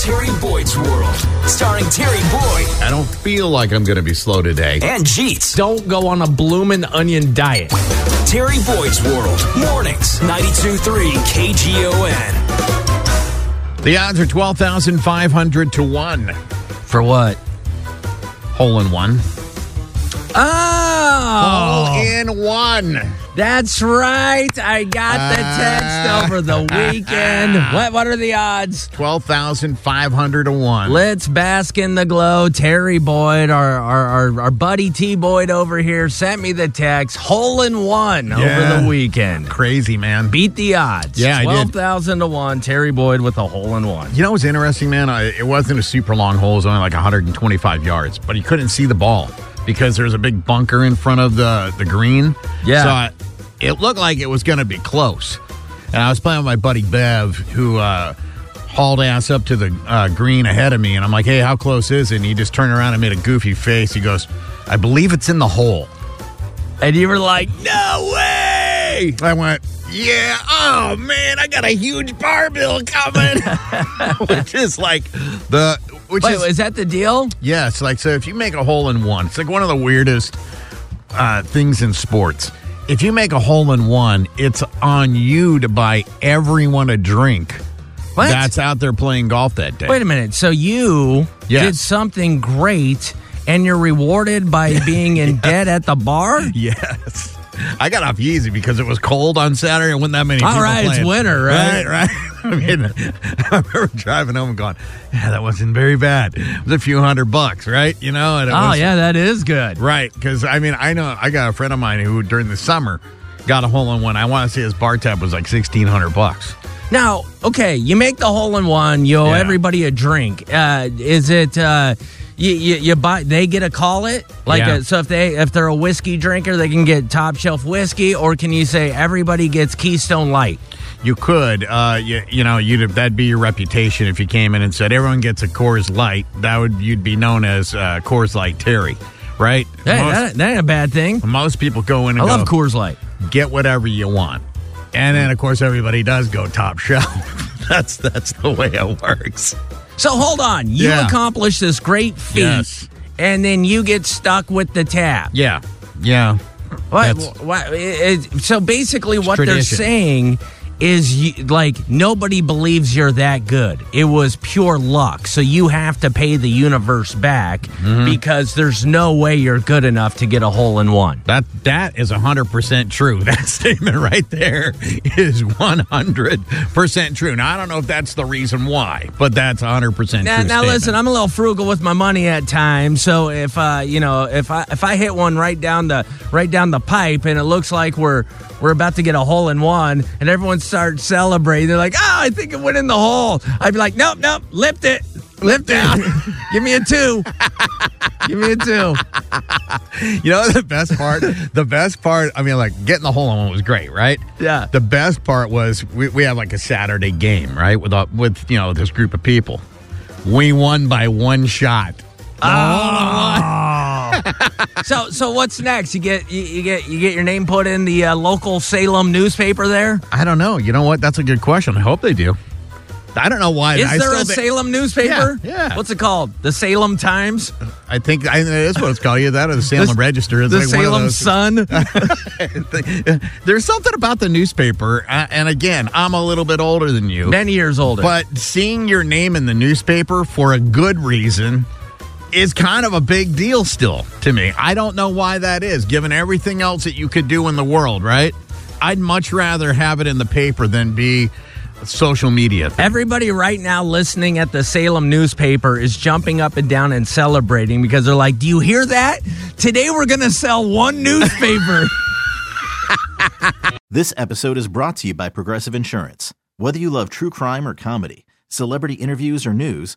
Terry Boyd's World, starring Terry Boyd I don't feel like I'm going to be slow today. and Jeets. Don't go on a bloomin' onion diet. Terry Boyd's World, mornings, 92.3 KGON. The odds are 12,500 to 1. For what? Hole in one. Oh, Hole oh. in one. that's right. I got the ah. text over the weekend. What? What are the odds? 12,500 to 1. Let's bask in the glow. Terry Boyd, our our, our, our buddy T Boyd over here, sent me the text. Hole in one Yeah. over the weekend. Crazy, man. Beat the odds. Yeah, I did. twelve thousand to one. Terry Boyd with a hole in one. You know what's interesting, man? I, it wasn't a super long hole. It was only like 125 yards, but he couldn't see the ball because there's a big bunker in front of the, the green. Yeah. So I, it looked like it was going to be close. And I was playing with my buddy Bev, who uh, hauled ass up to the uh, green ahead of me. And I'm like, hey, how close is it? And he just turned around and made a goofy face. He goes, I believe it's in the hole. And you were like, no way. I went, yeah, oh man, I got a huge bar bill coming. which is like the, which Wait, is, is that the deal? It's like so if you make a hole in one, it's like one of the weirdest uh, things in sports. If you make a hole in one, it's on you to buy everyone a drink What? that's out there playing golf that day. Wait a minute. So you Yes. did something great and you're rewarded by being in debt at the bar? Yes. I got off easy because it was cold on Saturday and wasn't that many All right, it's winter, right? Right, right. I mean, I remember driving home and going, yeah, that wasn't very bad. It was a few hundred bucks, right? You know? And it Oh, was, yeah, that is good. Right, because I mean, I know I got a friend of mine who during the summer got a hole in one. I want to say his bar tab was like sixteen hundred bucks. Now, okay, you make the hole in one, you owe Yeah. everybody a drink. Uh, is it uh, you, you, you buy? They get a call it like Yeah. uh so if they if they're a whiskey drinker, they can get top shelf whiskey, or can you say everybody gets Keystone Light? You could, uh, you, you know, you'd that'd be your reputation if you came in and said everyone gets a Coors Light. That would you'd be known as uh, Coors Light Terry, right? Hey, most, that, that ain't a bad thing. most people go in and I love go, Coors Light. get whatever you want, and then of course everybody does go top shelf. that's that's the way it works. So hold on, you Yeah. accomplish this great feat, Yes. and then you get stuck with the tap. Yeah, yeah. What, what- it- it- so basically, what they're tradition. saying is you, like nobody believes you're that good. It was pure luck. So you have to pay the universe back Mm-hmm. because there's no way you're good enough to get a hole in one. That that is hundred percent true. That statement right there is one hundred percent true. Now I don't know if that's the reason why, but that's hundred percent Now, true. now statement. listen, I'm a little frugal with my money at times. So if uh, you know, if I if I hit one right down the right down the pipe, and it looks like we're we're about to get a hole in one, and everyone starts celebrating, they're like, "Oh, I think it went in the hole." I'd be like, "Nope, nope, lift it, lift it, give me a two, give me a two. you know the best part. the best part. I mean, like getting the hole in one was great, right? Yeah. The best part was we, we have like a Saturday game, right? With a, with you know this group of people. We won by one shot. Oh. So so what's next? You get you, you get you get your name put in the uh, local Salem newspaper there. I don't know. You know what? That's a good question. I hope they do. I don't know why. Is I there still a Salem newspaper? Yeah, yeah. What's it called? The Salem Times? I think I, that is what it's called. Yeah, that or the Salem The- Register. It's the like Salem Sun? There's something about the newspaper, uh, and again, I'm a little bit older than you. Many years older. But seeing your name in the newspaper for a good reason is kind of a big deal still to me. I don't know why that is, given everything else that you could do in the world, right? I'd much rather have it in the paper than be social media. thing. Everybody right now listening at the Salem newspaper is jumping up and down and celebrating because they're like, Do you hear that? Today we're going to sell one newspaper. This episode is brought to you by Progressive Insurance. Whether you love true crime or comedy, celebrity interviews or news,